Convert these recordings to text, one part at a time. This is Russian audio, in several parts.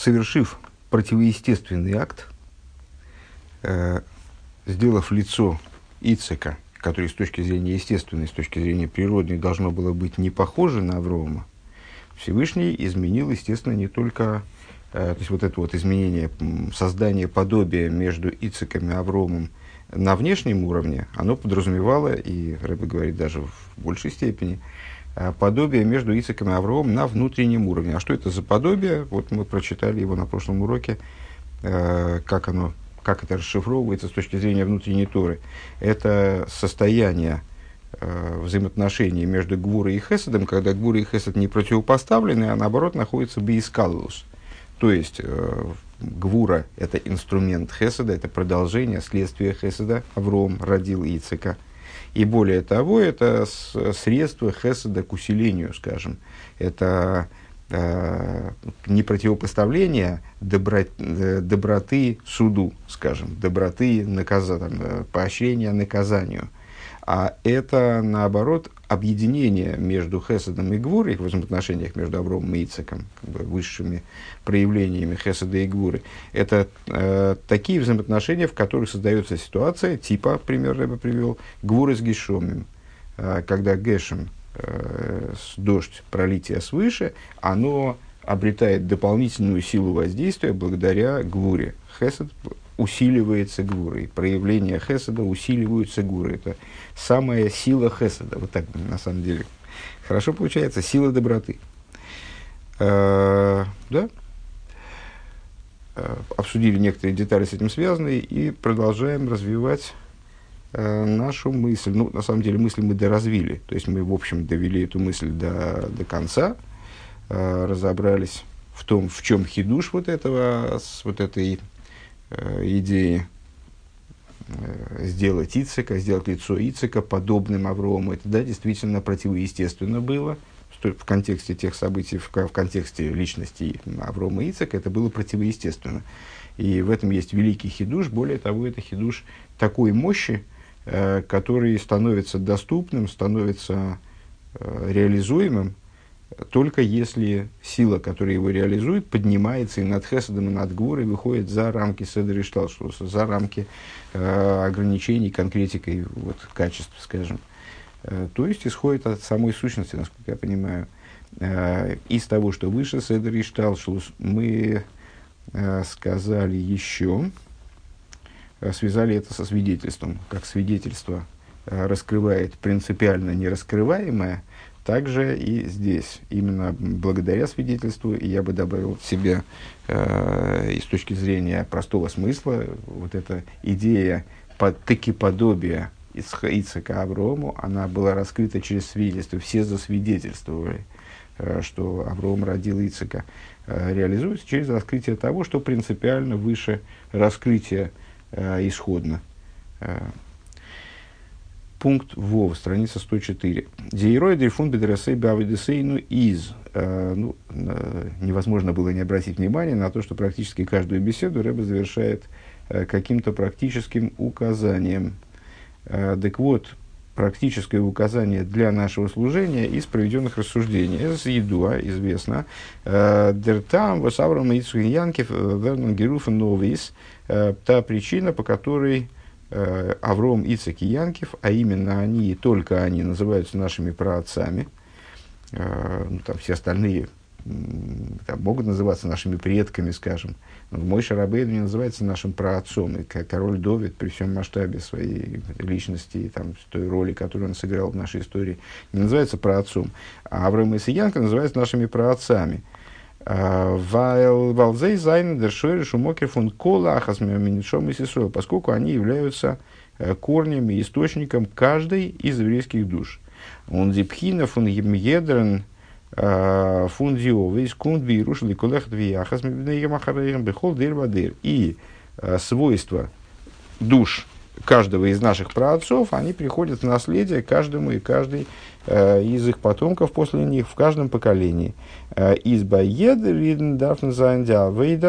совершив противоестественный акт, э, сделав лицо Ицека, который с точки зрения естественной, с точки зрения природной должно было быть не похоже на Аврома, Всевышний изменил, естественно, не только э, то есть вот это вот изменение, создание подобия между Ицеком и Авромом на внешнем уровне, оно подразумевало, и Рэбе говорит даже в большей степени, подобие между Ицеком и Авромом на внутреннем уровне. А что это за подобие? Вот мы прочитали его на прошлом уроке, э, как оно как это расшифровывается с точки зрения внутренней Торы, это состояние э, взаимоотношений между Гвурой и Хеседом, когда Гвура и Хесед не противопоставлены, а наоборот находятся бейскалус. То есть э, Гвура – это инструмент Хеседа, это продолжение, следствие Хеседа. Авром родил Ицека. И более того, это средство Хеседа к усилению, скажем. Это э, не противопоставление добро, э, доброты суду, скажем, доброты наказа, там, э, поощрения наказанию, а это, наоборот, объединение между Хеседом и Гвурой, в взаимоотношениях между Авромом и Ицеком, как бы высшими проявлениями Хеседа и Гвуры, это э, такие взаимоотношения, в которых создается ситуация, типа, пример я бы привел, Гвуры с Гешомим, э, когда Гешем – э, дождь, пролития свыше, оно обретает дополнительную силу воздействия благодаря гвуре. Хесед усиливается гвурой. Проявления хеседа усиливаются гвурой. Это самая сила хеседа. Вот так, на самом деле. Хорошо получается. Сила доброты. Э, да? Э, обсудили некоторые детали с этим связанные и продолжаем развивать Э, нашу мысль, ну, на самом деле, мысль мы доразвили, то есть мы, в общем, довели эту мысль до, до конца, э, разобрались в том, в чем хидуш вот этого, вот этой идеи э, сделать Ицека, сделать лицо Ицека подобным Аврому. Это, да, действительно противоестественно было в контексте тех событий, в, в контексте личности Аврома и Ицека, это было противоестественно. И в этом есть великий хидуш. Более того, это хидуш такой мощи, Э, который становится доступным, становится э, реализуемым, только если сила, которая его реализует, поднимается и над Хеседом, и над Гурой, выходит за рамки Седри за рамки э, ограничений, конкретикой вот, качеств, скажем. Э, то есть исходит от самой сущности, насколько я понимаю. Э, из того, что выше Седри Шталшус, мы э, сказали еще, Э, связали это со свидетельством. Как свидетельство э, раскрывает принципиально нераскрываемое, также и здесь. Именно благодаря свидетельству, и я бы добавил себе э, с точки зрения простого смысла, вот эта идея под, таки подобия Ицека Аврому, она была раскрыта через свидетельство. Все засвидетельствовали, э, что Авром родил Ицека. Э, реализуется через раскрытие того, что принципиально выше раскрытия э, исходно. Э, пункт ВОВ, страница 104. Диерой дрифун бедресей бавидесейну из. Э, ну, э, невозможно было не обратить внимание на то, что практически каждую беседу Рэба завершает э, каким-то практическим указанием. Так вот, практическое указание для нашего служения из проведенных рассуждений. Это едуа, известно. Дертам, Васаврам, э, Вернон Геруфен Новис. Та причина, по которой Авром, Ицек и Янкев, а именно они, только они, называются нашими праотцами. Ну, там все остальные там, могут называться нашими предками, скажем. Но мой Шарабейн не называется нашим праотцом. И король Довид при всем масштабе своей личности и там, той роли, которую он сыграл в нашей истории, не называется праотцом. А Авраам и Сиянка называются нашими праотцами. Валзей Зайн Дершойр Шумокер фон Кола Ахасмиаминишом и Сисроил, поскольку они являются э, корнем и источником каждой из еврейских душ. Он зипхина фон Емьедрен Э, фундиовый кунд бирушили колех двияхас бехол дыр И э, свойства душ каждого из наших праотцов, они приходят в наследие каждому и каждый э, из их потомков после них в каждом поколении. Изба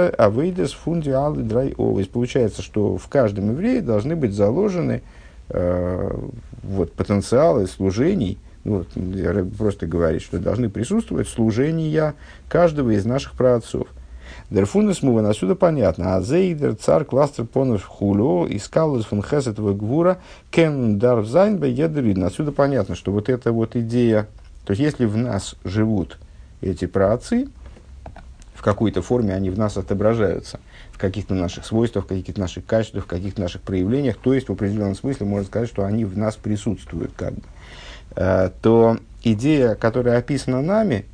авейдес фундиалы драй овес. Получается, что в каждом еврее должны быть заложены вот, потенциалы служений – вот, просто говорит, что должны присутствовать служения каждого из наших праотцов. Дерфунес муван, отсюда понятно. А зейдер цар кластер понов хулю, искал из фун хесетова гвура, קען דאָס זיין ביי יעדער אידן. Отсюда понятно, что вот эта вот идея, то есть если в нас живут эти праотцы, в какой-то форме они в нас отображаются, в каких-то наших свойствах, в каких-то наших качествах, в каких-то наших проявлениях, то есть в определенном смысле можно сказать, что они в нас присутствуют, как бы, э, то идея, которая описана нами,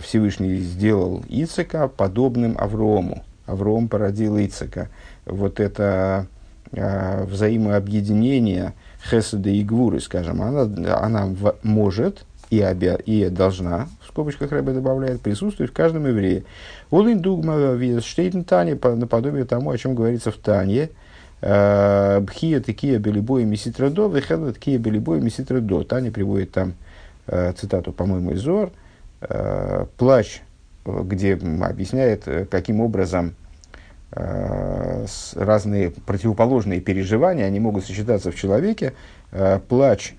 Всевышний сделал Ицхока подобным Аврому. Авром породил Ицхока. Вот это э, взаимообъединение Хеседа и Гвуры, скажем, она, она может и, обя, и должна, в скобочках Рэбе добавляет, присутствовать в каждом еврее. Улин дугма штейтен Тане, наподобие тому, о чем говорится в Тане, э, Бхия такие белибои миситрадо, выхадва такие белибои миситрадо. Таня приводит там э, цитату, по-моему, из Зор, э, плач, где объясняет, каким образом разные противоположные переживания, они могут сочетаться в человеке, Э, плач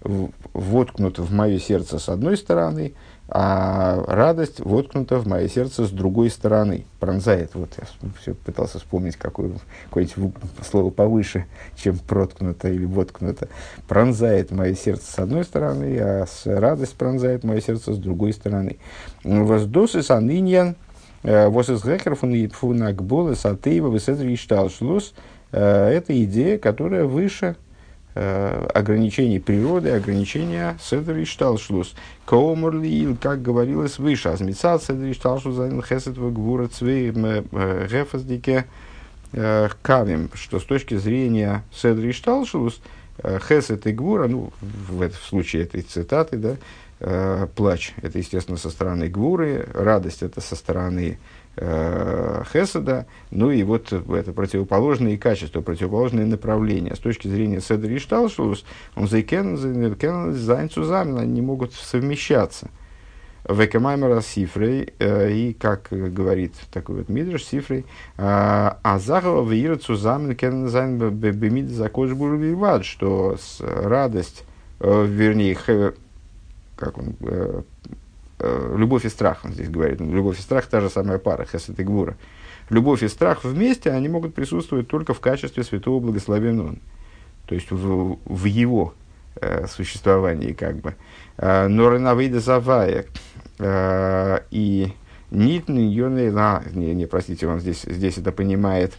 воткнут в мое сердце с одной стороны, а радость воткнута в мое сердце с другой стороны. Пронзает. Вот я все пытался вспомнить какое, какое-нибудь слово повыше, чем проткнуто или воткнуто. Пронзает мое сердце с одной стороны, а с радость пронзает мое сердце с другой стороны. Воздосы саныньян, э, восэсгэхер фунакболы сатеева высэдри шлус. Э, это идея, которая выше Э, ограничений природы, ограничения седр и шталшлус. Коуморли, как говорилось выше, азмицал седр и шталшлус за хесет гвура цвей гефаздике э, кавим, что с точки зрения седр и шталшлус, э, хесет и гвура, ну, в, в случае этой цитаты, да, плач, это, естественно, со стороны гвуры, радость, это со стороны э, Хеседа, ну и вот это противоположные качества, противоположные направления. С точки зрения Седа и Шталшус, он зайкен, зайн цузамин, они могут совмещаться. Векамаймера Сифрей, э, и как говорит такой вот Мидрш Сифрей, э, а Захова Вира Цузамин Кен Зайн Бемид Закош Бурвивад, что радость, э, вернее, как он, любовь и страх, он здесь говорит. Любовь и страх та же самая пара, хесед и гвура. Любовь и страх вместе, они могут присутствовать только в качестве святого благословенного. То есть в, в его э, существовании, как бы. Э, Норенавида Завая э, и Нитн Йонейна, не, не, простите, он здесь, здесь это понимает,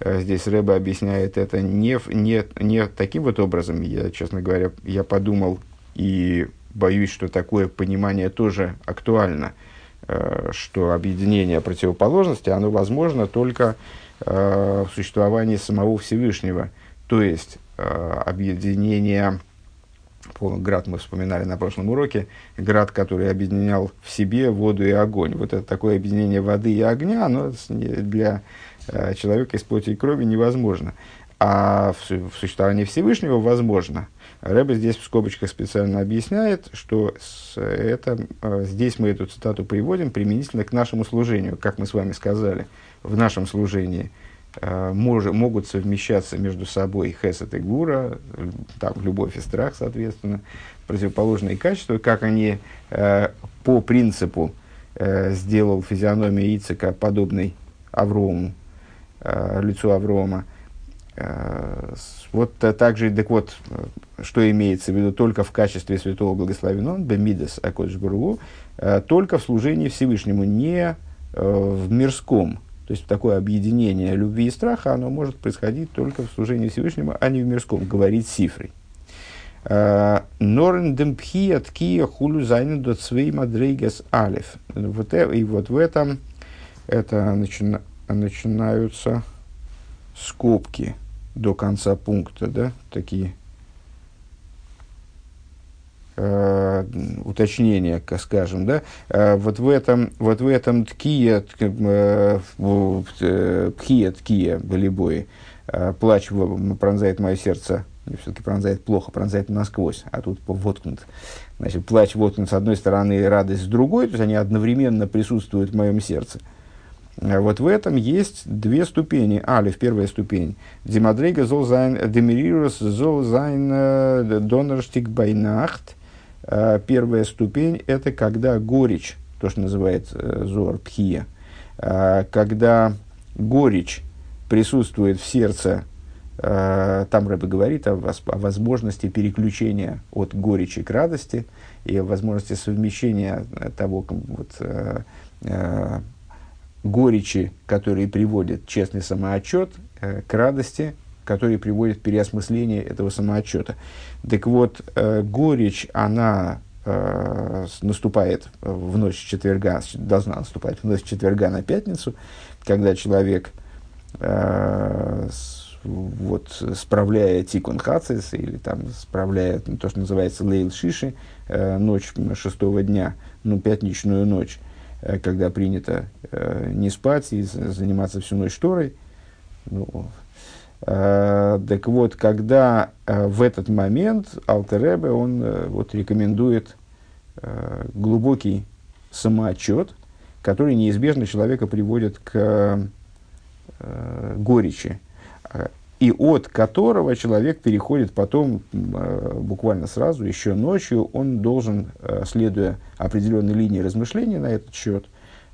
э, здесь Рэба объясняет это не, не, не таким вот образом, я, честно говоря, я подумал и боюсь, что такое понимание тоже актуально, э, что объединение противоположности, оно возможно только э, в существовании самого Всевышнего. То есть э, объединение, град мы вспоминали на прошлом уроке, град, который объединял в себе воду и огонь. Вот это такое объединение воды и огня, оно для человека из плоти и крови невозможно. А в существовании Всевышнего возможно – Рэбе здесь в скобочках специально объясняет, что это, э, здесь мы эту цитату приводим применительно к нашему служению, как мы с вами сказали, в нашем служении э, мож, могут совмещаться между собой хесед и гура, там, любовь и страх, соответственно, противоположные качества, как они э, по принципу сделал физиономию Ицека подобной Аврому, лицу Аврома, вот также, так вот, что имеется в виду только в качестве святого благословенного, бемидес акодж бургу, э, только в служении Всевышнему, не э, в мирском. То есть такое объединение любви и страха, оно может происходить только в служении Всевышнему, а не в мирском, говорит Сифрой. Э, Норен демпхия ткия хулю зайну до цвей мадрейгес алиф. Вот, и вот в этом это начина, начинаются скобки до конца пункта, да, такие э, уточнения, скажем, да, э, вот в этом, вот в этом ткия, э, э, ткия, ткия, болебои, э, плач пронзает мое сердце, все-таки пронзает плохо, пронзает насквозь, а тут воткнут. Значит, плач воткнут с одной стороны радость с другой, то есть они одновременно присутствуют в моем сердце. Вот в этом есть две ступени. Алиф, первая ступень. Димадрейга зол зайн демирирус зол зайн э, донорштик байнахт. Э, первая ступень – это когда горечь, то, что называется зор пхия, когда горечь присутствует в сердце, там Рэбе говорит о, о возможности переключения от горечи к радости и о возможности совмещения того вот, горечи, которые приводят честный самоотчет, к радости, который приводит к переосмыслению этого самоотчета. Так вот, э, горечь, она э, наступает в ночь четверга, должна наступать в ночь четверга на пятницу, когда человек э, вот, справляя тикун хацис, или там справляя то, что называется лейл шиши, э, ночь шестого дня, ну, пятничную ночь, э, когда принято э, не спать и заниматься всю ночь шторой, ну, Э, так вот, когда э, в этот момент Алтеребе, он э, вот, рекомендует глубокий самоотчет, который неизбежно человека приводит к горечи, и от которого человек переходит потом, буквально сразу, еще ночью, он должен, следуя определенной линии размышления на этот счет,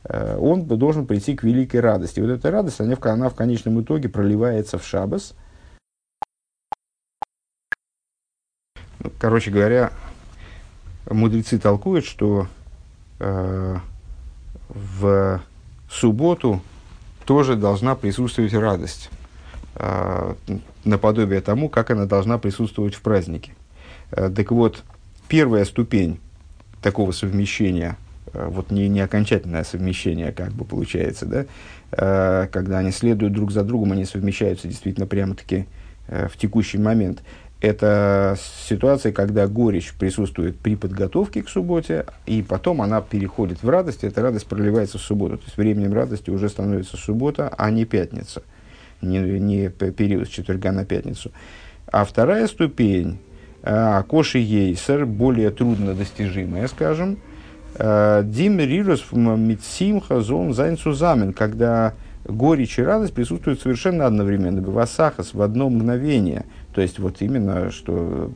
Э, он должен прийти к великой радости. Вот эта радость, она, она в конечном итоге проливается в шабас. Короче говоря, мудрецы толкуют, что э, в субботу тоже должна присутствовать радость, э, наподобие тому, как она должна присутствовать в празднике. Э, так вот, первая ступень такого совмещения – Э, вот не, не окончательное совмещение, как бы получается, да, э, когда они следуют друг за другом, они совмещаются действительно прямо-таки в текущий момент. Это ситуация, когда горечь присутствует при подготовке к субботе, и потом она переходит в радость, и эта радость проливается в субботу. То есть временем радости уже становится суббота, а не пятница, не, не период с четверга на пятницу. А вторая ступень, Коши Ейсер, более трудно достижимая, скажем, Э, Дим Рирус Митсимха Зон Зайн Сузамен, когда горечь и радость присутствуют совершенно одновременно, Бавасахас, в одно мгновение. То есть, вот именно, что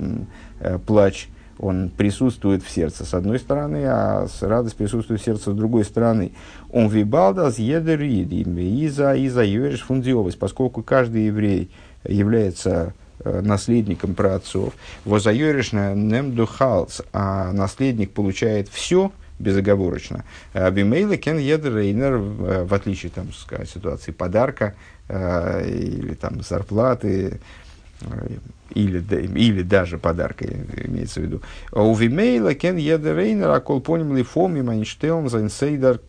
э, плач, он присутствует в сердце с одной стороны, а радость присутствует в сердце с другой стороны. Он вибалдас едерид, иза иза юриш фундиовис, поскольку каждый еврей является э, наследником праотцов. Возайоришна немдухалц, а наследник получает все – безоговорочно. Бимейла кен едерейнер, в отличие там, сказать, ситуации подарка э, или там зарплаты, э, или, или даже подарка, имеется в виду. У Вимейла кен едерейнер, а кол поним ли фоми манштелм зайнсейдер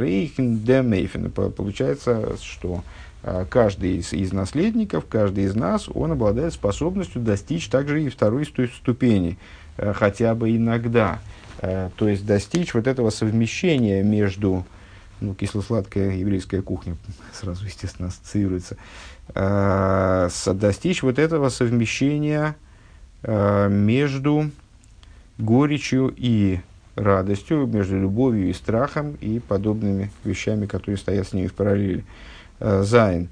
рейхен демейфен. Получается, что э, каждый из, из наследников, каждый из нас, он обладает способностью достичь также и второй ступени, хотя бы иногда. Э, то есть достичь вот этого совмещения между, ну, кисло-сладкая еврейская кухня сразу, естественно, ассоциируется, э, достичь вот этого совмещения э, между горечью и радостью, между любовью и страхом и подобными вещами, которые стоят с ними в параллели. Зайн.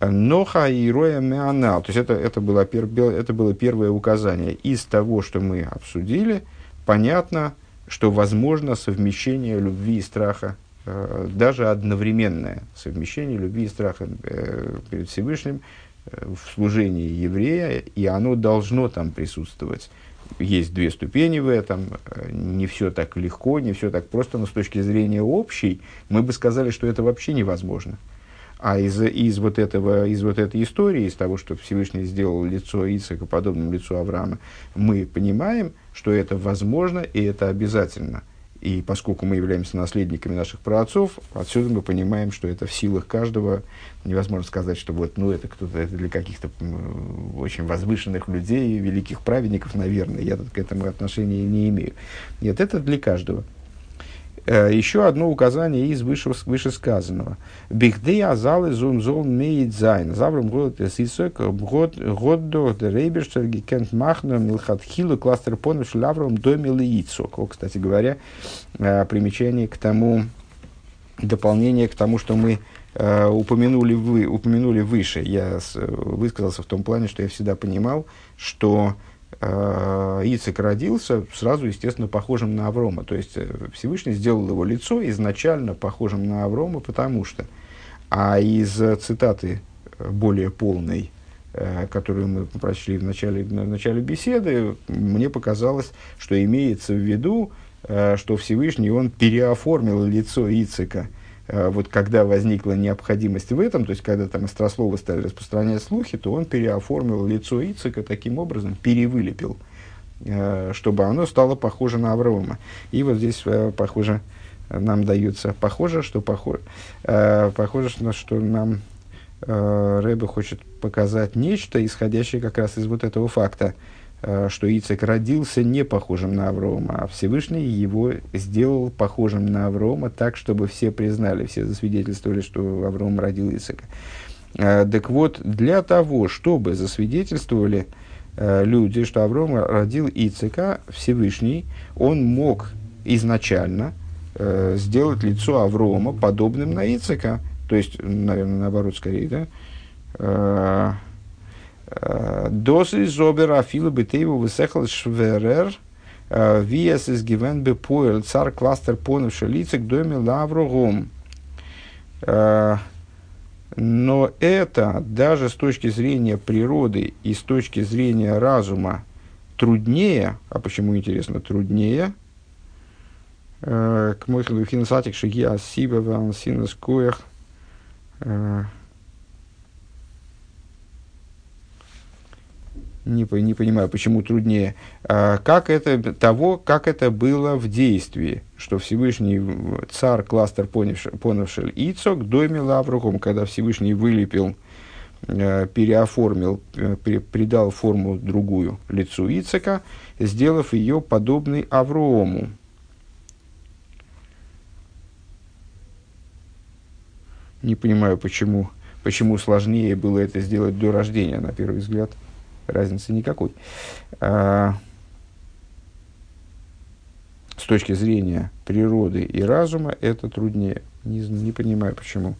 Ноха и Роя Меанал. То есть это, это, было это было первое указание. Из того, что мы обсудили, понятно, что возможно совмещение любви и страха, э, даже одновременное совмещение любви и страха э, перед Всевышним э, в служении еврея, и оно должно там присутствовать. Есть две ступени в этом, не все так легко, не все так просто, но с точки зрения общей мы бы сказали, что это вообще невозможно. А из, из, вот этого, из вот этой истории, из того, что Всевышний сделал лицо Ицека подобным лицу Авраама, мы понимаем, что это возможно и это обязательно. И поскольку мы являемся наследниками наших праотцов, отсюда мы понимаем, что это в силах каждого. Невозможно сказать, что вот, ну, это кто-то, это для каких-то очень возвышенных людей, великих праведников, наверное. Я к этому отношения не имею. Нет, это для каждого. Э, еще одно указание из выше, вышесказанного. Бихдей азалы зун зон меет зайн. Заврам год эсисок год год до рейберштер гекент махну милхатхилу кластер понов домил яйцок. О, кстати говоря, э, примечание к тому, дополнение к тому, что мы э, упомянули, вы, упомянули выше. Я высказался в том плане, что я всегда понимал, что э, Ицек родился сразу, естественно, похожим на Аврома. То есть э, Всевышний сделал его лицо изначально похожим на Аврома, потому что. А из цитаты более полной, которую мы прочли в начале, в начале беседы, мне показалось, что имеется в виду, что Всевышний он переоформил лицо Э, вот когда возникла необходимость в этом, то есть когда там острословы стали распространять слухи, то он переоформил лицо Ицика таким образом, перевылепил, э, чтобы оно стало похоже на Авраама. И вот здесь э, похоже, нам дается похоже, что похоже, похоже, что, что нам Рэбе хочет показать нечто, исходящее как раз из вот этого факта, Э, что Ицек родился не похожим на Аврома, а Всевышний его сделал похожим на Аврома так, чтобы все признали, все засвидетельствовали, что Авром родил Ицека. Э, так вот, для того, чтобы засвидетельствовали э, люди, что Авром родил Ицека, Всевышний, он мог изначально сделать лицо Аврома подобным на Ицека, то есть, наверное, наоборот, скорее, да, Дос из обера афилу бетейву высехал шверер, виес из гивен бепоэл, цар кластер понувши лица к доме лавругом. Но это даже с точки зрения природы и с точки зрения разума труднее, а почему интересно труднее, к мойхлу хинсатик шиги асиба ван синас не, не понимаю, почему труднее, а, как это, того, как это было в действии, что Всевышний царь кластер понавшель Ицок дойме лаврухом, когда Всевышний вылепил, а, переоформил, э, придал форму другую лицу Ицека, сделав ее подобной Аврому. Не понимаю, почему, почему сложнее было это сделать до рождения, на первый взгляд разницы никакой. А, с точки зрения природы и разума это труднее. Не, не понимаю почему.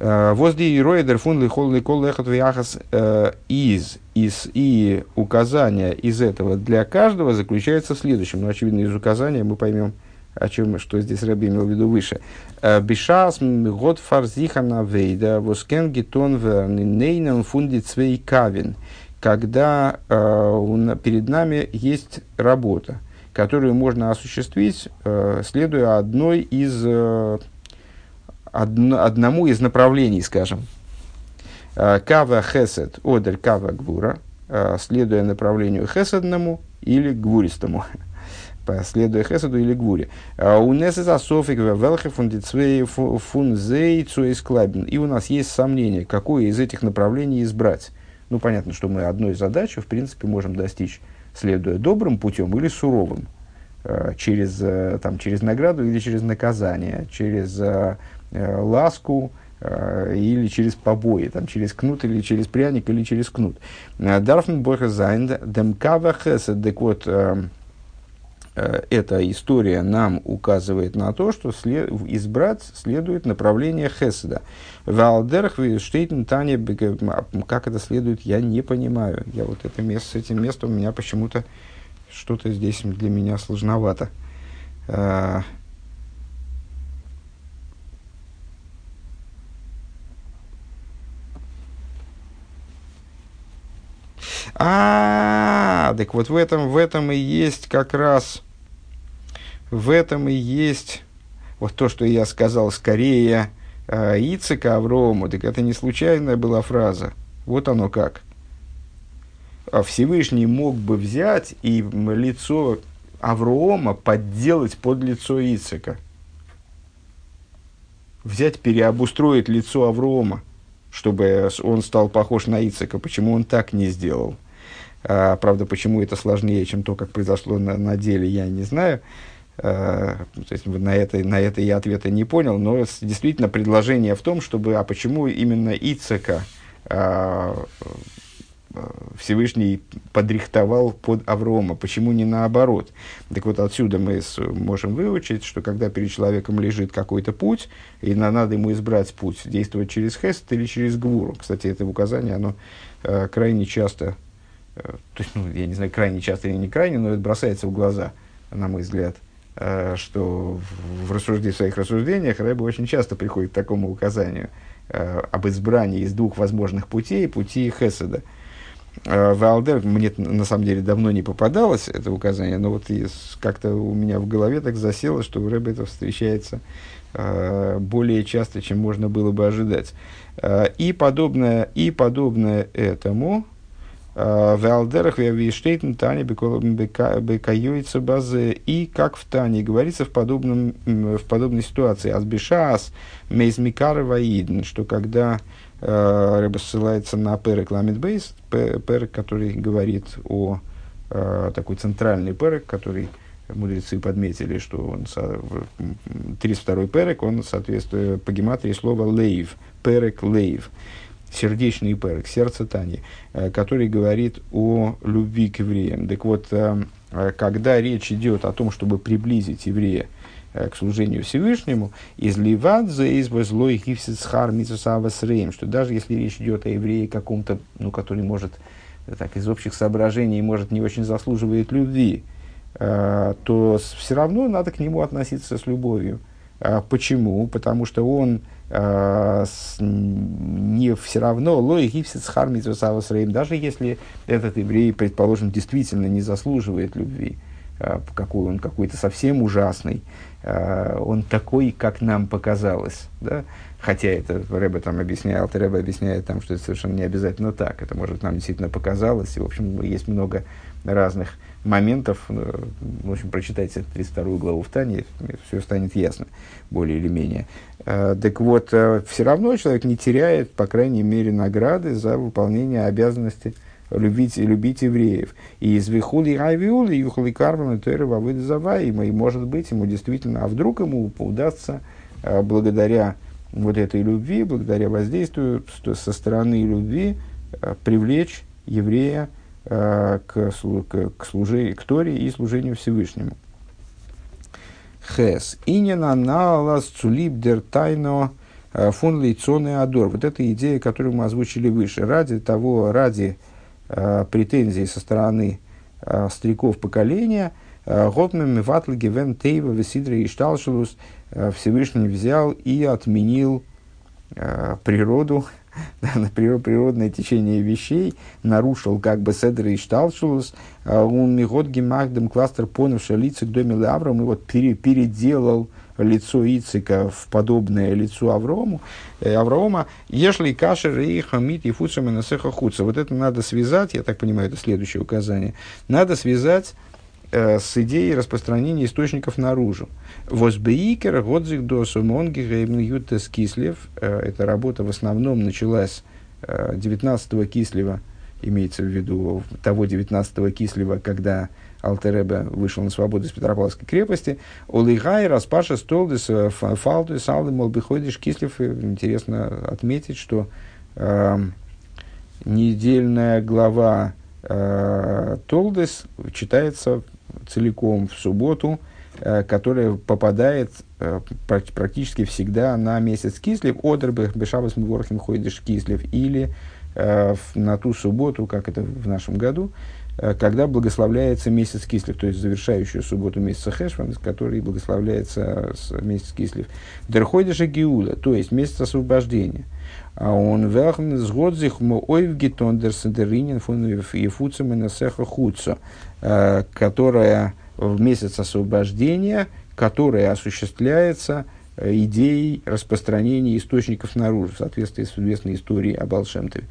А, Возди и Ройдер фун лихол лехот вяхас э, из, из и указания из этого для каждого заключается в следующем. Ну, очевидно, из указания мы поймем, о чем, что здесь Раби имел в виду выше. Э, Бишас год фарзиха на вейда, воскен гетон нейнен фунди цвей кавин. Когда э, перед нами есть работа, которую можно осуществить, э, следуя одной из, э, одно, одному из направлений, скажем. Э, кава хесед, одер кава гвура, э, следуя направлению хеседному или гвуристому следуя Хесаду или Гвуре. У нас из Асофик Велхе фундицвей фунзей цуэсклабин. И у нас есть сомнение, какое из этих направлений избрать. Ну, понятно, что мы одной задачи, в принципе, можем достичь, следуя добрым путем или суровым. Через, там, через награду или через наказание, через ласку, или через побои, там, через кнут, или через пряник, или через кнут. Дарфн Бога Зайн, Демкава Хесед, так вот, эта история нам указывает на то, что след, избрать следует направление Хеседа. Валдерх Штейтен Таня, как это следует, я не понимаю. Я вот это место, с этим местом у меня почему-то что-то здесь для меня сложновато. А, а, так вот в этом, в этом и есть как раз в этом и есть вот то, что я сказал скорее э, Ицека Аврому, так это не случайная была фраза. Вот оно как. А Всевышний мог бы взять и лицо Аврома подделать под лицо Ицека. Взять, переобустроить лицо Аврома, чтобы он стал похож на Ицека. Почему он так не сделал? А, правда, почему это сложнее, чем то, как произошло на, на деле, я не знаю. Э, то есть на это, на это я ответа не понял, но действительно предложение в том, чтобы, а почему именно Ицека, а, Всевышний подрихтовал под Аврома. Почему не наоборот? Так вот, отсюда мы можем выучить, что когда перед человеком лежит какой-то путь, и надо ему избрать путь, действовать через Хест или через Гвуру. Кстати, это указание, оно э, крайне часто, э, то есть, ну, я не знаю, крайне часто или не крайне, но это бросается в глаза, на мой взгляд, э, что в, рассуждениях, в своих рассуждениях Рэбе очень часто приходит к такому указанию э, об избрании из двух возможных путей, пути Хеседа – Э, Валдер, мне на самом деле давно не попадалось это указание, но вот как-то у меня в голове так засело, что в Рэбе это встречается э, более часто, чем можно было бы ожидать. Э, и подобное, и подобное этому, в Алдерах Виштейтен Тане Бекаюица базы и как в Тане говорится в, подобном, в подобной ситуации. Азбишас Мейзмикара Ваидн, что когда Э, Рэба ссылается на перек Ламит Бейс, перек, который говорит о э, такой центральный перек, который мудрецы подметили, что он 32-й перек, он соответствует по гематрии слова лейв, перек лейв, сердечный перек, сердце Тани, э, который говорит о любви к евреям. Так вот, когда речь идет о том, чтобы приблизить еврея Э, к служению Всевышнему, изливать за злой гифсицхар митсусавасрейм, что даже если речь идет о еврее каком-то, ну, который может, э, так, из общих соображений, может, не очень заслуживает любви, э, то все равно надо к нему относиться с любовью. А почему? Потому что он с, не все равно лой гипсицхар митсусавасрейм, даже если этот еврей, предположим, действительно не заслуживает любви, какой он какой-то совсем ужасный, Э, он такой, как нам показалось. Да? Хотя это Рэбе там объяснял, Рэбе объясняет там, что это совершенно не обязательно так. Это может нам действительно показалось. И, в общем, есть много разных моментов. Э, в общем, прочитайте 32 главу в Тане, все станет ясно, более или менее. Э, так вот, все равно человек не теряет, по крайней мере, награды за выполнение обязанностей любить, любить евреев. И из Вихули Айвиули, Юхали Карвана, Тойра Вавыда Заваима. И может быть ему действительно, а вдруг ему удастся а, благодаря вот этой любви, благодаря воздействию со стороны любви а, привлечь еврея а, к, к, к, служи, к Торе и служению Всевышнему. Хес. Инина налас цулиб дер тайно фон лейцоне адор. Вот эта идея, которую мы озвучили выше. Ради того, ради э, претензий со стороны э, стариков поколения, э, Готмем Ватл Гевен Тейва Весидра и Шталшилус э, Всевышний взял и отменил э, природу, природное течение вещей, нарушил как бы Седра и Шталшилус, он Мигот Гемагдем кластер понавший лица к доме Лавром, и вот переделал лицо Ицика в подобное лицу Аврому, э, Аврома, ешли кашер и хамит и фуцами насеха хуца. Вот это надо связать, я так понимаю, это следующее указание, надо связать э, с идеей распространения источников наружу. Возбеикер, годзик до сумонги, ютес кислев. Э, эта работа в основном началась э, 19-го кислева, имеется в виду того 19-го кислева, когда Алтеребе вышел на свободу из Петропавловской крепости. Олигай, Распаша, Столдис, э, Фалдус, Алды, Молбиходиш, Кислев. Интересно отметить, что э, недельная глава э, Толдес читается целиком в субботу, э, которая попадает э, практически всегда на месяц Кислев, Одербе, Бешабас Мворхим Ходиш Кислев, или э, на ту субботу, как это в нашем году, когда благословляется месяц Кислев, то есть завершающую субботу месяца Хешван, который благословляется месяц Кислев. Дерходиша Гиула, то есть месяц освобождения. А он велхн сгодзих мо ойвгитон дерсендеринин фун ефуцем и насеха хуца, э, которая в месяц освобождения, которая осуществляется э, идеей распространения источников наружу, в соответствии с известной историей об Алшемтове.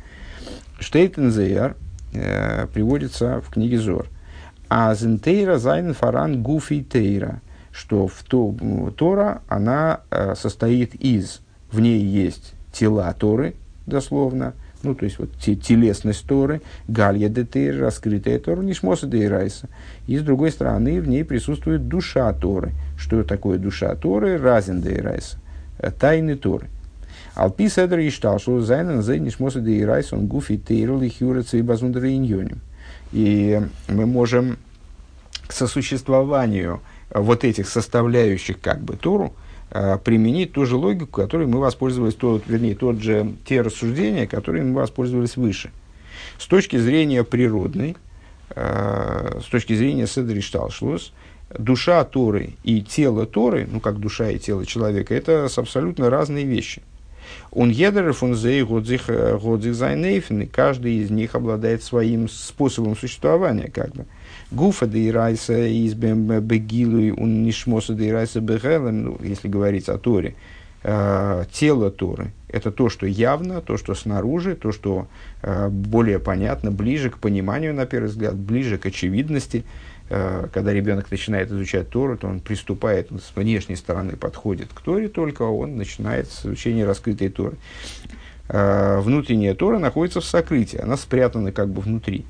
Штейтензейер – э, приводится в книге Зор. А зентейра зайн фаран гуфи тейра, что в то, Тора, она э, состоит из, в ней есть тела Торы, дословно, ну, то есть вот те, телесность Торы, галья де тейра, раскрытая Тора, нишмоса де райса. И с другой стороны, в ней присутствует душа Торы. Что такое душа Торы? Разин де райса, э, тайны Торы. Алпи седр и штал, что зайнен зайниш мосы да и райс он гуфи тейрл и хюрец и базундер И мы можем к сосуществованию вот этих составляющих как бы Тору э, применить ту же логику, которой мы воспользовались, тот, вернее, тот же, те рассуждения, которыми мы воспользовались выше. С точки зрения природной, э, с точки зрения Седришталшлус, душа Торы и тело Торы, ну как душа и тело человека, это абсолютно разные вещи. Он едер фон зей годзих зайнейфен, каждый из них обладает своим способом существования, как бы. Гуфа да и райса из бегилу он нишмоса да и райса бегелем, ну, если говорить о Торе, э, тело Торы – это то, что явно, то, что снаружи, то, что э, более понятно, ближе к пониманию, на первый взгляд, ближе к очевидности – Э, когда ребенок начинает изучать Тору, то он приступает с внешней стороны, подходит к Торе, только он начинает с изучения раскрытой Торы. Э, внутренняя Тора находится в сокрытии, она спрятана как бы внутри.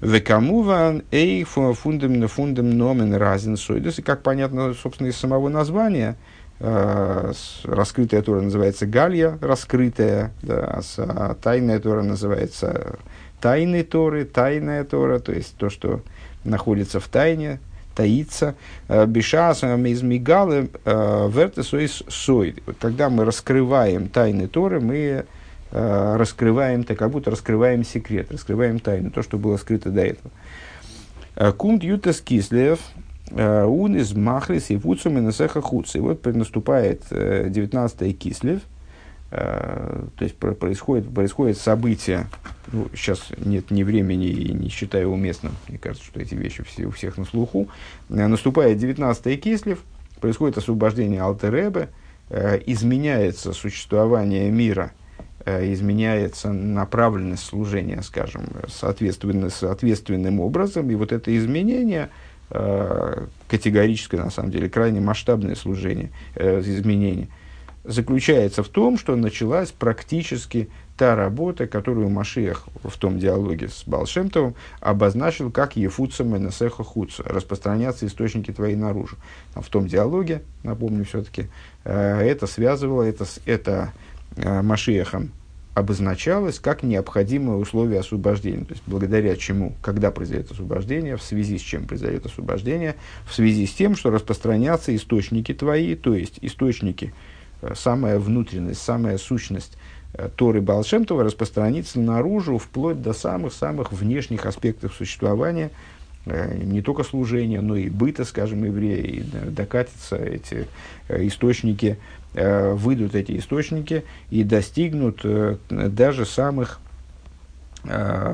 Векамуван эй фундам фундам номен разин сойдес. И как понятно, собственно, из самого названия, э, раскрытая Тора называется Галья, раскрытая, да, а тайная Тора называется тайной Торы, тайная Тора, то есть то, что находится в тайне, таится. Э, Бешасам из Мигалы э, вертесуис сой. Когда мы раскрываем тайны Торы, мы э, раскрываем, так как будто раскрываем секрет, раскрываем тайну, то, что было скрыто до этого. Кумт ютас кислев, ун из махрис и вуцум и вот наступает 19 кислев – то есть происходит, происходит событие, ну, сейчас нет ни времени и не считаю уместным, мне кажется, что эти вещи все, у всех на слуху. Э, наступает 19-й Кислев, происходит освобождение Алтеребе, э, изменяется существование мира, изменяется направленность служения, скажем, соответственно, соответственным образом, и вот это изменение, категорическое, на самом деле, крайне масштабное служение, изменение – заключается в том, что началась практически та работа, которую Машиах в том диалоге с Балшемтовым обозначил как Ефуца Менесеха Хуца, распространяться источники твои наружу. В том диалоге, напомню все-таки, э, это связывало, это, это э, Машиахом обозначалось как необходимое условие освобождения. То есть, благодаря чему, когда произойдет освобождение, в связи с чем произойдет освобождение, в связи с тем, что распространятся источники твои, то есть источники самая внутренность, самая сущность э, Торы Балшемтова распространится наружу вплоть до самых-самых внешних аспектов существования, э, не только служения, но и быта, скажем, еврея, и докатятся эти источники, выйдут эти источники и достигнут даже самых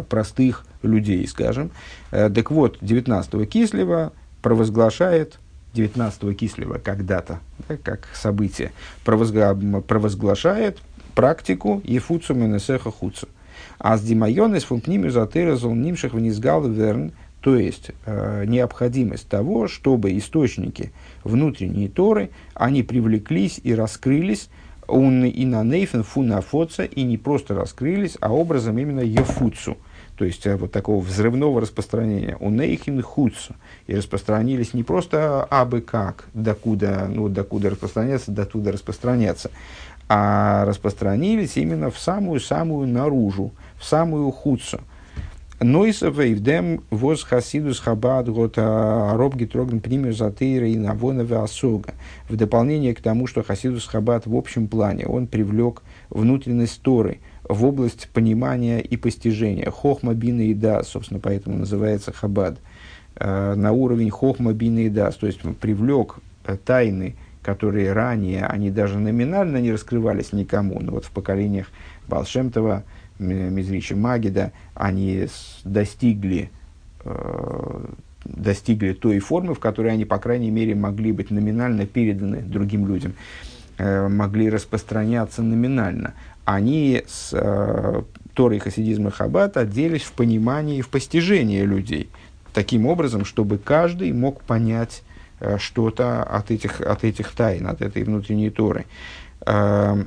простых людей, скажем. Так вот, 19 Кислева провозглашает 19 Кислева когда-то, да, как событие, провозгла, провозглашает практику Ефуцу Менесеха Хуцу. А с Димайонес функнимю затырезал нимших внизгал верн, то есть э, необходимость того, чтобы источники внутренней Торы, они привлеклись и раскрылись, он и на нейфен фунафоца, и не просто раскрылись, а образом именно Ефуцу – то есть э, вот такого взрывного распространения, у нейхин хуцу, и распространились не просто абы как, докуда, ну, докуда распространяться, до туда распространяться, а распространились именно в самую-самую наружу, в самую хуцу. Нойса вейвдем воз хасидус хабад гот ароб гитроген пример затыра и навона асога. В дополнение к тому, что хасидус хабад в общем плане, он привлек внутренность Торы – в область понимания и постижения. Хохма бина и да, собственно, поэтому называется хабад. Э, на уровень хохма бина и да, то есть привлек э, тайны, которые ранее, они даже номинально не раскрывались никому, но вот в поколениях Балшемтова, Мизрича Магида, они достигли, э, достигли той формы, в которой они, по крайней мере, могли быть номинально переданы другим людям, могли распространяться номинально они с э, Торой хасидизма Хаббат оделись в понимании и в постижении людей. Таким образом, чтобы каждый мог понять э, что-то от этих, от этих тайн, от этой внутренней Торы. Э,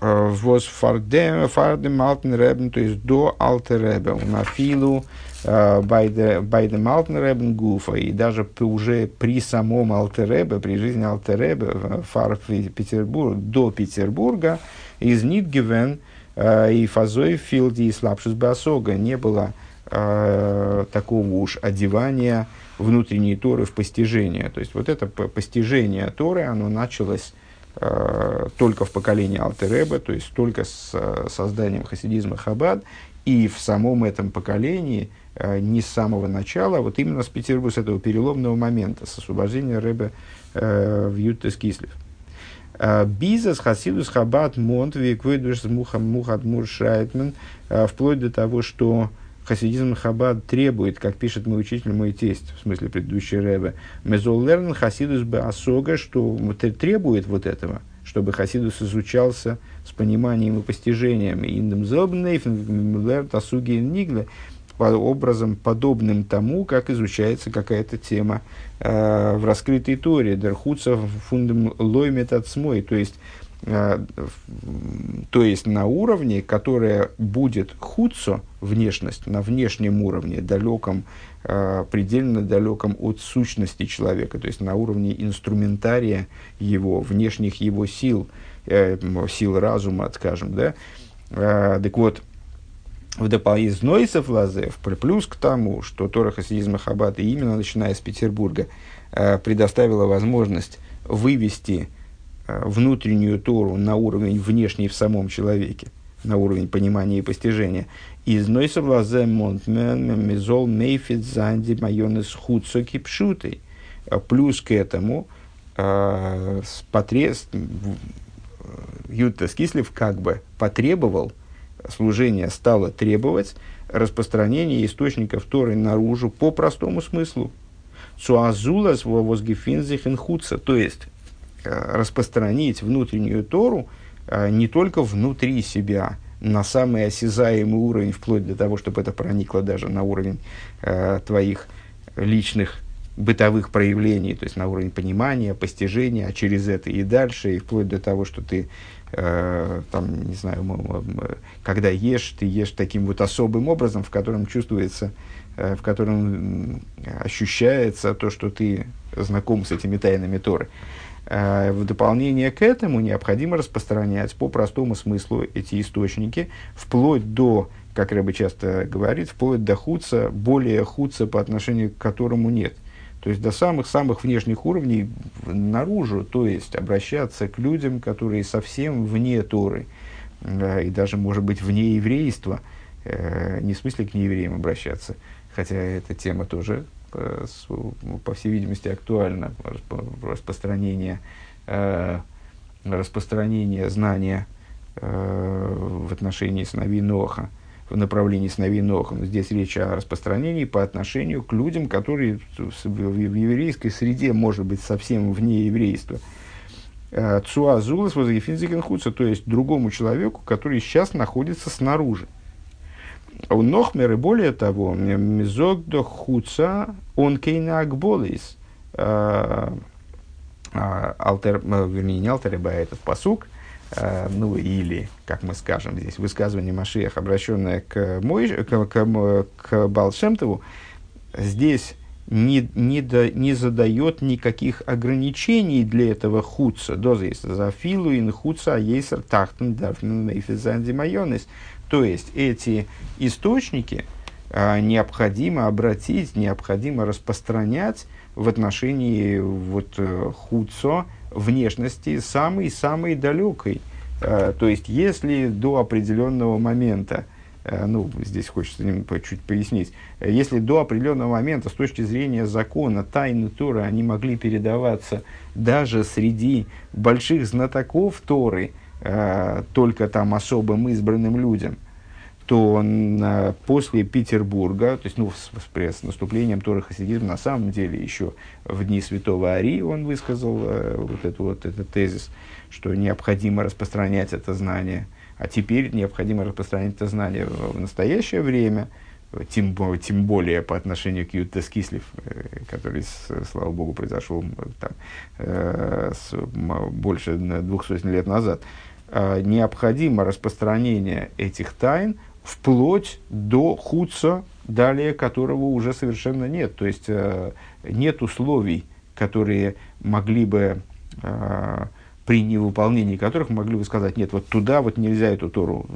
воз фардем алтен ребен, то есть до алтер ребе, на филу байдем алтен ребен гуфа, и даже уже при самом алтеребе, при жизни алтеребе, фар Петербург, до Петербурга, из Нидгевен и фазой филди и слабшус басога не было такого уж одевания внутренней Торы в постижение. То есть вот это постижение Торы, оно началось Э, только в поколении Алтереба, то есть только с э, созданием хасидизма Хабад, и в самом этом поколении э, не с самого начала, а вот именно с Петербурга, с этого переломного момента, с освобождения Рэбе в Ютес Кислев. Бизас, Хасидус, Хабад, Монт, Виквейдуш, Мухам, Мухат, Муршайтмен, вплоть до того, что хасидизм Хабад требует, как пишет мой учитель, мой тесть, в смысле предыдущий Рэбе, Мезоллерн Хасидус Асога, что требует вот этого, чтобы Хасидус изучался с пониманием и постижением. Индем Зобнейфен, Асуги Нигле, образом подобным тому, как изучается какая-то тема э, в раскрытой торе, Дерхуца фундам лоймет от смой, то есть Э, то есть на уровне, которое будет худцо, внешность, на внешнем уровне, далеком, э, предельно далеком от сущности человека, то есть на уровне инструментария его, внешних его сил, э, сил разума, скажем, да. Так вот, в дополнительный Нойсов Лазев, плюс к тому, что Тора Хасидизма Хаббата именно начиная с Петербурга предоставила возможность вывести Э, внутреннюю Тору на уровень внешний в самом человеке, на уровень понимания и постижения. Из Нойса Влазе Монтмен Мезол Мейфит Занди Майонес Хуцоки Пшутой. Э, плюс к этому э, потреб... Ютта Скислив как бы потребовал, служение стало требовать распространения источников Торы наружу по простому смыслу. Цуазулас возгефинзихен хуца, то есть Э, распространить внутреннюю Тору э, не только внутри себя, на самый осязаемый уровень, вплоть до того, чтобы это проникло даже на уровень э, твоих личных бытовых проявлений, то есть на уровень понимания, постижения, а через это и дальше, и вплоть до того, что ты, там, не знаю, когда ешь, ты ешь таким вот особым образом, в котором чувствуется, э, в котором ощущается то, что ты знаком с этими тайнами Торы. Э, в дополнение к этому необходимо распространять по простому смыслу эти источники, вплоть до, как Рэбе часто говорит, вплоть до худца, более худца, по отношению к которому нет. То есть до самых-самых внешних уровней наружу, то есть обращаться к людям, которые совсем вне Торы, и даже, может быть, вне еврейства, э, не в смысле к неевреям обращаться, хотя эта тема тоже Э, по всей видимости, актуально распространение, э, распространение знания в отношении сыновей Ноха, в направлении сыновей Ноха. Но здесь речь о распространении по отношению к людям, которые в еврейской среде, может быть, совсем вне еврейства. Цуазулас возгефинзиген то есть другому человеку, который сейчас находится снаружи. У Нохмер более того, мизок до хуца он кейна акболис. А, а, алтер, вернее, не алтер, а этот посук, ну или, как мы скажем здесь, высказывание Машиях, обращенное к, мой, к, к, к Балшемтову, здесь не, не, до, не задает никаких ограничений для этого худца. Доза есть за филу и худца, а есть тахтен майонес. То есть эти источники а, необходимо обратить, необходимо распространять в отношении вот, э, худцо внешности самой-самой далекой. А, то есть если до определенного момента, а, ну, здесь хочется чуть пояснить, если до определенного момента с точки зрения закона тайны Торы, они могли передаваться даже среди больших знатоков Торы, Э, только там особым избранным людям, то на, после Петербурга, то есть ну, с, с, с наступлением Торы хасидизма, на самом деле еще в дни святого Ари он высказал э, вот, эту, вот этот тезис, что необходимо распространять это знание, а теперь необходимо распространять это знание в, настоящее время, тем, тем более по отношению к Ютте Скислив, э, который, слава богу, произошел там, э, с, больше двухсот лет назад. э, необходимо распространение этих тайн вплоть до хуца, далее которого уже совершенно нет. То есть э, нет условий, которые могли бы э, при невыполнении которых могли бы сказать, нет, вот туда вот нельзя эту Тору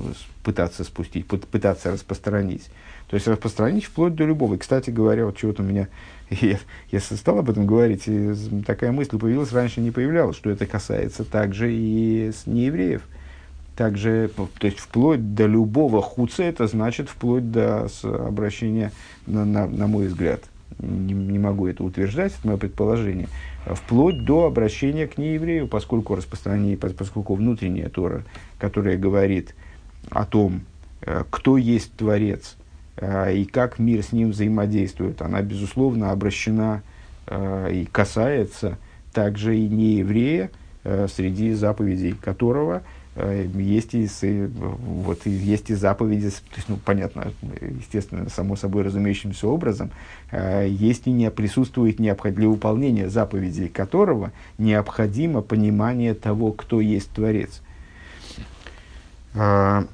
пытаться спустить, пытаться распространить. То есть распространить вплоть до любого. И, кстати говоря, вот чего-то у меня, я, я стал об этом говорить, и такая мысль появилась, раньше не появлялась, что это касается также и с неевреев. Также, то есть вплоть до любого хуца, это значит вплоть до обращения, на, на, на мой взгляд, не, не могу это утверждать, это мое предположение, вплоть до обращения к нееврею, поскольку распространение, поскольку внутренняя Тора, которая говорит о том, э, кто есть Творец э, и как мир с ним взаимодействует, она, безусловно, обращена э, и касается также и нееврея, среди заповедей которого – есть и, вот, есть и заповеди, то есть, ну, понятно, естественно, само собой разумеющимся образом, э, есть и не присутствует необход... для выполнения заповедей которого необходимо понимание того, кто есть Творец. А,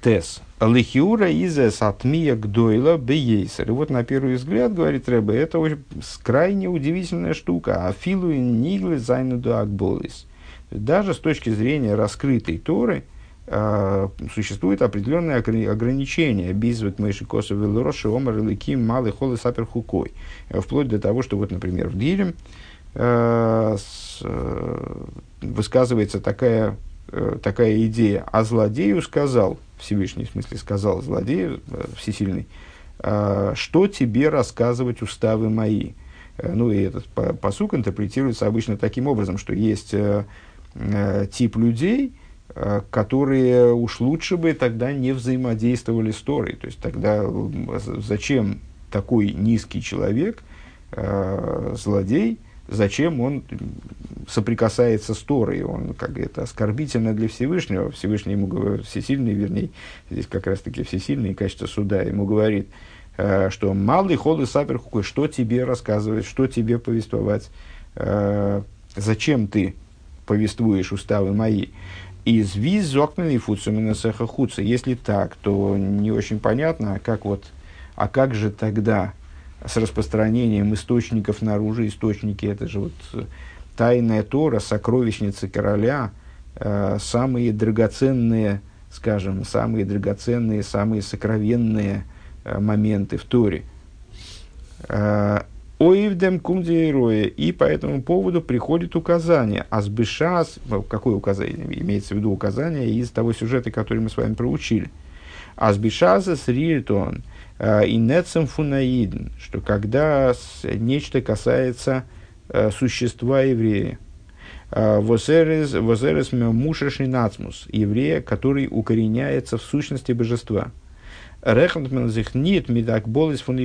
Тес. Лихиура изес атмия гдойла бейсер. И вот на первый взгляд, говорит Рэбе, это очень крайне удивительная штука. Афилу ниглы зайнуду акболис. Даже с точки зрения раскрытой Торы э, существует определенное ограничение. Бизвет Мэйши Косов Велороши Омар Ликим Малый Холы Сапер Хукой. Э, вплоть до того, что вот, например, в Дилем э, с, э, высказывается такая, э, такая идея. А злодею сказал, Всевышний в смысле сказал злодею, э, всесильный, э, что тебе рассказывать уставы мои. Э, ну и этот посук интерпретируется обычно таким образом, что есть э, тип людей, э, которые уж лучше бы тогда не взаимодействовали с Торой. То есть тогда зачем такой низкий человек, э, злодей, зачем он соприкасается с Торой, он как это оскорбительно для Всевышнего, Всевышний ему говорит, всесильный, вернее, здесь как раз таки всесильный качество суда, ему говорит, что малый холы сапер что тебе рассказывать, что тебе повествовать, зачем ты повествуешь уставы мои, из виз зокненный фуцумина хуца. Если так, то не очень понятно, как вот, а как же тогда с распространением источников наружу, источники, это же вот э, тайная Тора, сокровищницы короля, э, самые драгоценные, скажем, самые драгоценные, самые сокровенные э, моменты в Торе. Э, Оивдем кумдиероя. И по этому поводу приходит указание. Азбышас, ну, какое указание? Имеется в виду указание из того сюжета, который мы с вами проучили. Азбишаза с рильтон э, и нецем фунаидн, что когда нечто касается э, существа еврея, э, возерес мушашный нацмус, еврея, который укореняется в сущности божества – Рехнтмен нет медак болес фон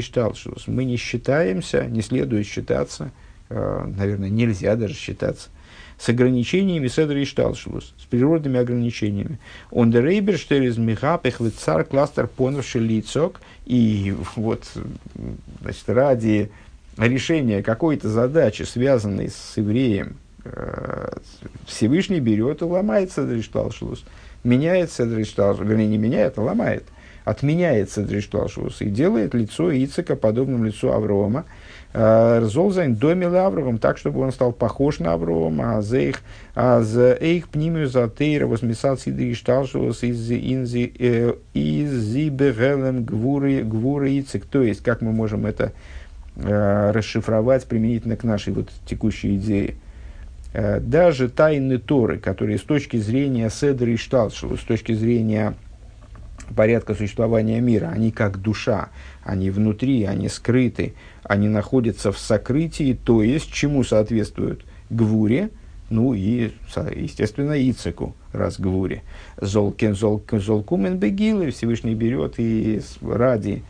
Мы не считаемся, не следует считаться, э, наверное, нельзя даже считаться, с ограничениями Седра и Шталшулус, с природными ограничениями. Он де Рейберштерез Михапех цар кластер поновши лицок. И вот, значит, ради решения какой-то задачи, связанной с евреем, э, Всевышний берет и ломает Шталшулус. Меняет Шталшулус, вернее, не меняет, а ломает – отменяет Седришталшус и делает лицо Ицека подобным лицу Аврома. Э, Золзайн домил Авровым так, чтобы он стал похож на Аврома, а за их, а за их пнимию за тейра возмесал Седришталшус из инзи э, изибегелем гвуры гвуры Ицек. То есть, как мы можем это э, расшифровать применительно к нашей вот текущей идее даже тайны Торы, которые с точки зрения Седра Шталшева, с точки зрения порядка существования мира, они как душа, они внутри, они скрыты, они находятся в сокрытии, то есть чему соответствуют гвуре, ну и, естественно, Ицеку, раз гвуре. Золкен, золк, золкумен бегилы Всевышний берет и ради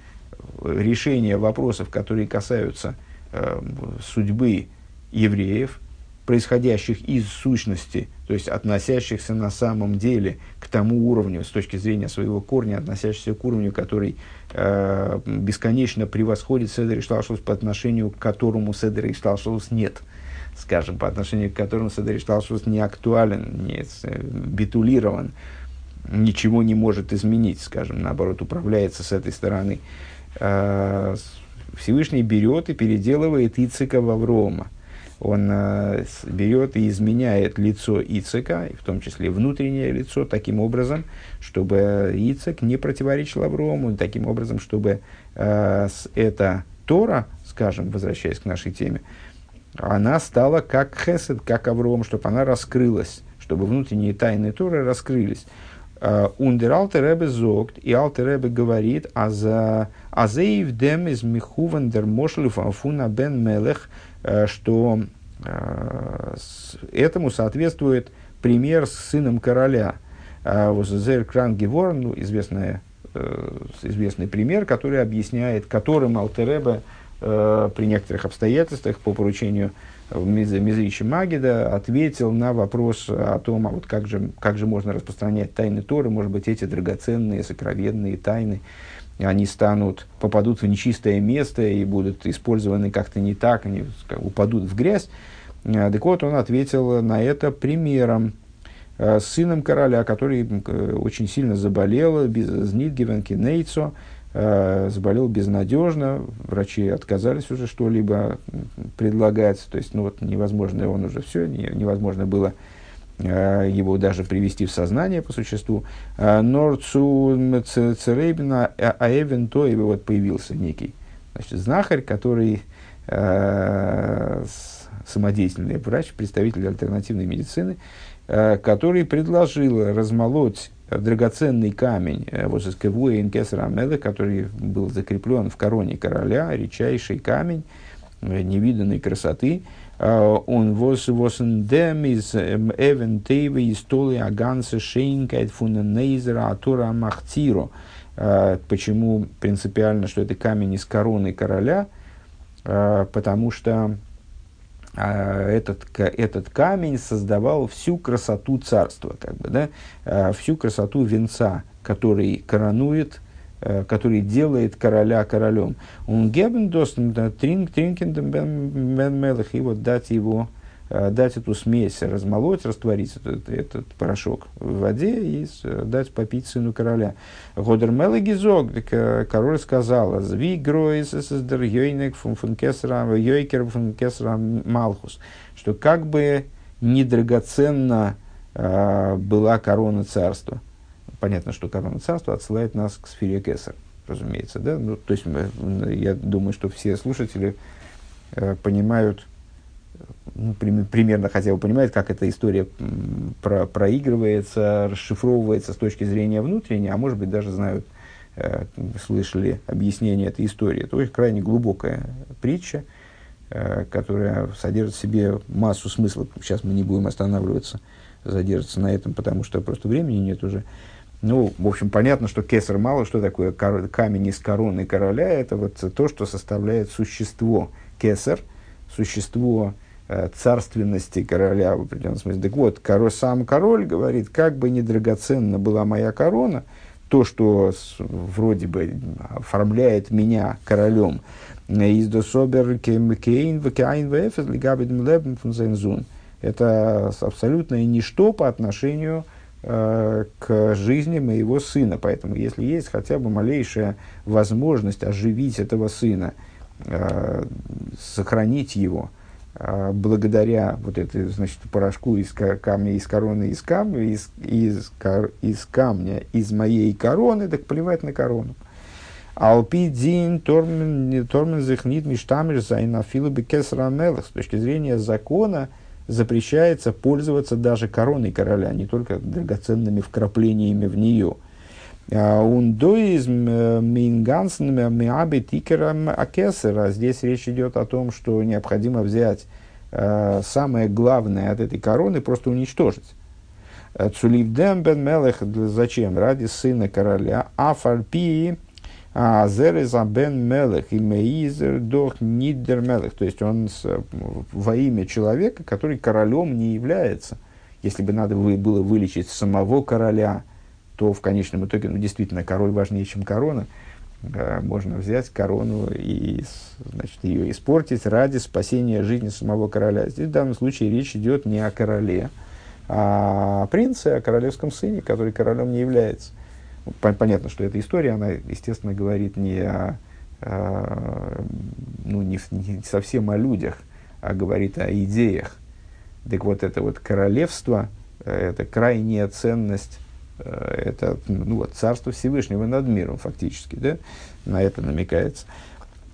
решения вопросов, которые касаются э, судьбы евреев, происходящих из сущности, то есть относящихся на самом деле к тому уровню, с точки зрения своего корня, относящихся к уровню, который э, бесконечно превосходит Седер и Шлашус по отношению к которому Седер и Шлашус нет. скажем, по отношению к которому Седер Шталшус не актуален, не битулирован, ничего не может изменить, скажем, наоборот, управляется с этой стороны. А, Всевышний берет и переделывает Ицика в Аврома. Он э, берет и изменяет лицо Ицика, в том числе внутреннее лицо, таким образом, чтобы Ицик не противоречил Аврому, таким образом, чтобы э, эта Тора, скажем, возвращаясь к нашей теме, она стала как Хесед, как Авром, чтобы она раскрылась, чтобы внутренние тайны Торы раскрылись. Ундер Алтеребе зогт, и Алтеребе говорит, Азеев дем из Михуван дер Афуна бен Мелех, э, что э, этому соответствует пример с сыном короля. Возезер Кран Геворн, ну, известный, э, известный пример, который объясняет, которым Алтеребе при некоторых обстоятельствах по поручению Мизричи Магида ответил на вопрос о том, а вот как же, как же можно распространять тайны Торы, может быть, эти драгоценные, сокровенные тайны, они станут, попадут в нечистое место и будут использованы как-то не так, они упадут в грязь. А, так вот, он ответил на это примером а, с сыном короля, который очень сильно заболел, без Знидгивенки Нейцо, Э, заболел безнадежно, врачи отказались уже что-либо предлагать, то есть ну, вот невозможно, он уже все, не, невозможно было э, его даже привести в сознание по существу. Э, Норцу Церейбина Аэвен и вот появился некий значит, знахарь, который э, самодеятельный врач, представитель альтернативной медицины, э, который предложил размолоть драгоценный камень, э, вот из Кевуэйн Кесара который был закреплен в короне короля, редчайший камень э, невиданной красоты. Э, он вос восендем из эм, эвен тейве из толи аганса шейнкайт фуненейзера атура махтиро. Почему принципиально, что это камень из короны короля? Потому что этот, этот камень создавал всю красоту царства, как бы, да, а, всю красоту венца, который коронует, э, который делает короля королем. Он гебен тринкендем бен мелых, и вот дать его Э, дать эту смесь, размолоть, растворить этот, этот порошок в воде и дать попить сыну короля. Годер Мелегизок, э, король сказал, «Зви гроис эсэсдер йойнек функесра, йойкер функесра малхус», что как бы недрагоценна э, была корона царства. Понятно, что корона царства отсылает нас к сфере Кесар, разумеется. Да? Ну, то есть, я думаю, что все слушатели э, понимают, ну, примерно хотя бы понимает, как эта история про, проигрывается, расшифровывается с точки зрения внутренней, а может быть даже знают, э, слышали объяснение этой истории. Это очень крайне глубокая притча, э, которая содержит в себе массу смыслов. Сейчас мы не будем останавливаться, задержаться на этом, потому что просто времени нет уже. Ну, в общем, понятно, что кесар мало, что такое камень из короны короля, это вот то, что составляет существо кесар, существо царственности короля в определенном смысле. Так вот, король, сам король говорит, как бы не драгоценна была моя корона, то, что вроде бы оформляет меня королем. Это абсолютное ничто по отношению э, к жизни моего сына. Поэтому, если есть хотя бы малейшая возможность оживить этого сына, э, сохранить его – благодаря вот этой, значит, порошку из камня, из короны, из камня, из, из, из камня, из моей короны, так плевать на корону. Алпидин тормен тормен захнит миштамиш зайнафила бекесрамелах. С точки зрения закона запрещается пользоваться даже короной короля, не только драгоценными вкраплениями в нее. Ундоизм э, мингансен миаби тикерам акесера. Здесь речь идет о том, что необходимо взять э, самое главное от этой короны, просто уничтожить. Э, Цулив бен мелех, зачем? Ради сына короля. Афарпии азереза бен мелех и меизер дох нидер мелех. То есть он во имя человека, который королем не является. Если бы надо было вылечить самого короля, то в конечном итоге, ну, действительно, король важнее, чем корона. можно взять корону и значит, ее испортить ради спасения жизни самого короля. Здесь в данном случае речь идет не о короле, а о принце, о королевском сыне, который королем не является. Понятно, что эта история, она, естественно, говорит не о, о ну, не, не совсем о людях, а говорит о идеях. Так вот, это вот королевство, э, это крайняя ценность Э, это ну, вот, царство Всевышнего над миром фактически, да? на это намекается.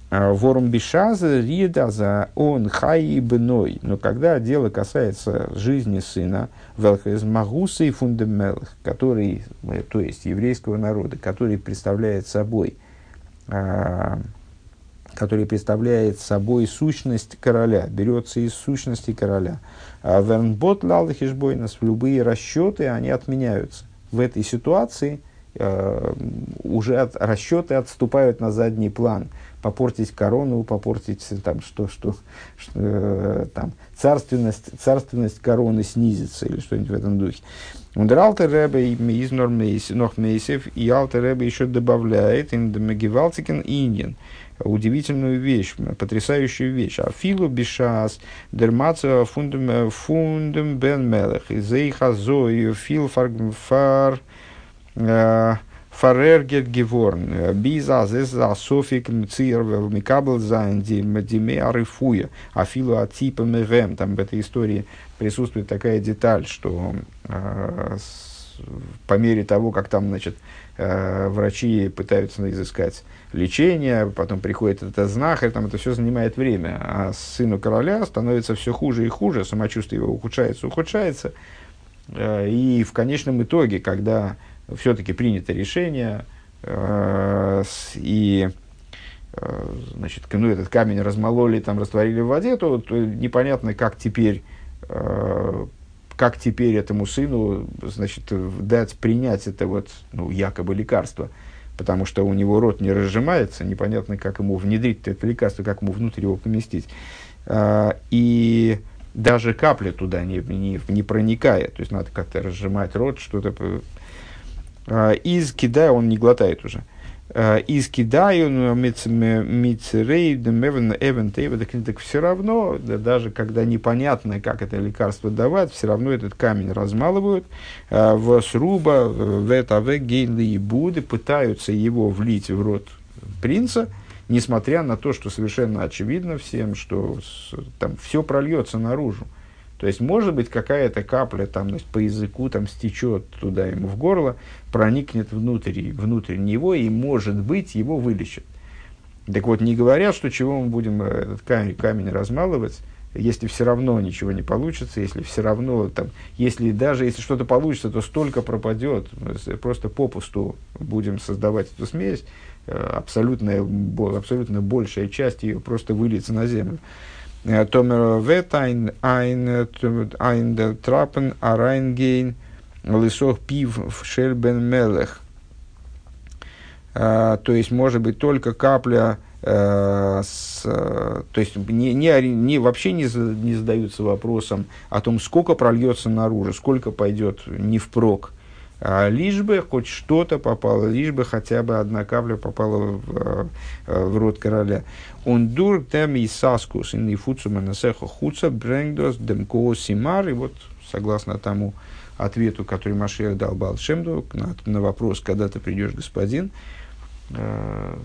А, Ворум бишаза рида за он хай бной. Но когда дело касается жизни сына, велхез магуса и фундамелых, который, э, то есть еврейского народа, который представляет собой, а, который представляет собой сущность короля, берется из сущности короля. А Вернбот лалахишбойнас, любые расчеты, они отменяются в этой ситуации э, уже от, расчеты отступают на задний план. Попортить корону, попортить там, что, что, что э, там, царственность, царственность короны снизится или что-нибудь в этом духе. Der alte Rebbe из noch Мейсев, и алте Rebbe еще добавляет the Megivaltiken Indian, удивительную вещь, потрясающую вещь. Афилу бишас дермаца фундам фундам бен мелех. Зейха зою фил фар фар фарергет геворн. Биза зеза софик мцир микабл зайн диме арифуя. Афилу атипа мегем. Там в этой истории присутствует такая деталь, что э, по мере того, как там, значит, э, врачи пытаются изыскать лечение, потом приходит этот знахарь, там это все занимает время, а сыну короля становится все хуже и хуже, самочувствие его ухудшается, ухудшается, э, и в конечном итоге, когда все-таки принято решение, э, и значит, ну, этот камень размололи, там растворили в воде, то, то непонятно, как теперь как теперь этому сыну, значит, дать принять это вот, ну, якобы лекарство, потому что у него рот не разжимается, непонятно, как ему внедрить это лекарство, как ему внутрь его поместить. А, и даже капля туда не, не, не проникает, то есть надо как-то разжимать рот, что-то. А, из кидая он не глотает уже. Э, из Кидаю, Мицерей, Эвен так все равно, даже когда непонятно, как это лекарство давать, все равно этот камень размалывают. Э, в сруба, в это, в гейнли и буды пытаются его влить в рот принца, несмотря на то, что совершенно очевидно всем, что там все прольется наружу. То есть, может быть, какая-то капля там, значит, по языку там, стечет туда ему в горло, проникнет внутрь, внутрь него, и, может быть, его вылечит. Так вот, не говорят, что чего мы будем э, этот камень, камень размалывать, если все равно ничего не получится, если все равно, там, если даже если что-то получится, то столько пропадет, просто попусту будем создавать эту смесь, э, абсолютная, абсолютно большая часть ее просто выльется на землю. Томер вет ein ein der Trappen reingehen, лысох пив в шельбен мелех. То есть, может быть, только капля Uh, с, то есть не, не, не, вообще не, не задаются вопросом о том, сколько прольется наружу, сколько пойдет не впрок, лишь бы хоть что-то попало, лишь бы хотя бы одна капля попала в, в, в рот короля. Он дур тем и саскус, и фуцу манасеха хуца брэнгдос демко симар. И вот, согласно тому ответу, который Машех дал Балшемду на, на вопрос, когда ты придешь, господин, э,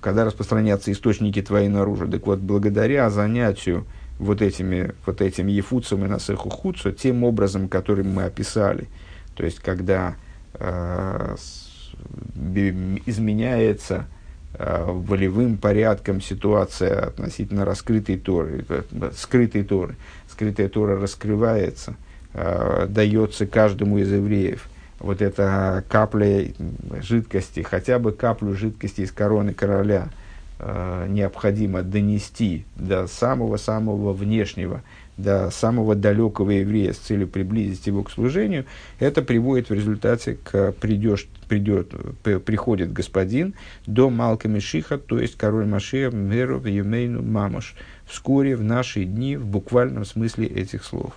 когда распространятся источники твои наружу. Так вот, благодаря занятию вот этими, вот этим ефуцем и насеху хуцу, тем образом, которым мы описали – то есть, когда э, изменяется э, волевым порядком ситуация относительно раскрытой Торы, э, скрытой Торы. Скрытая Тора раскрывается, э, дается каждому из евреев. Вот эта капля жидкости, хотя бы каплю жидкости из короны короля э, необходимо донести до самого-самого внешнего до самого далекого еврея с целью приблизить его к служению, это приводит в результате к придешь, придет, приходит господин до Малка Мишиха, то есть король Машия Меру Юмейну Мамуш, вскоре в наши дни в буквальном смысле этих слов.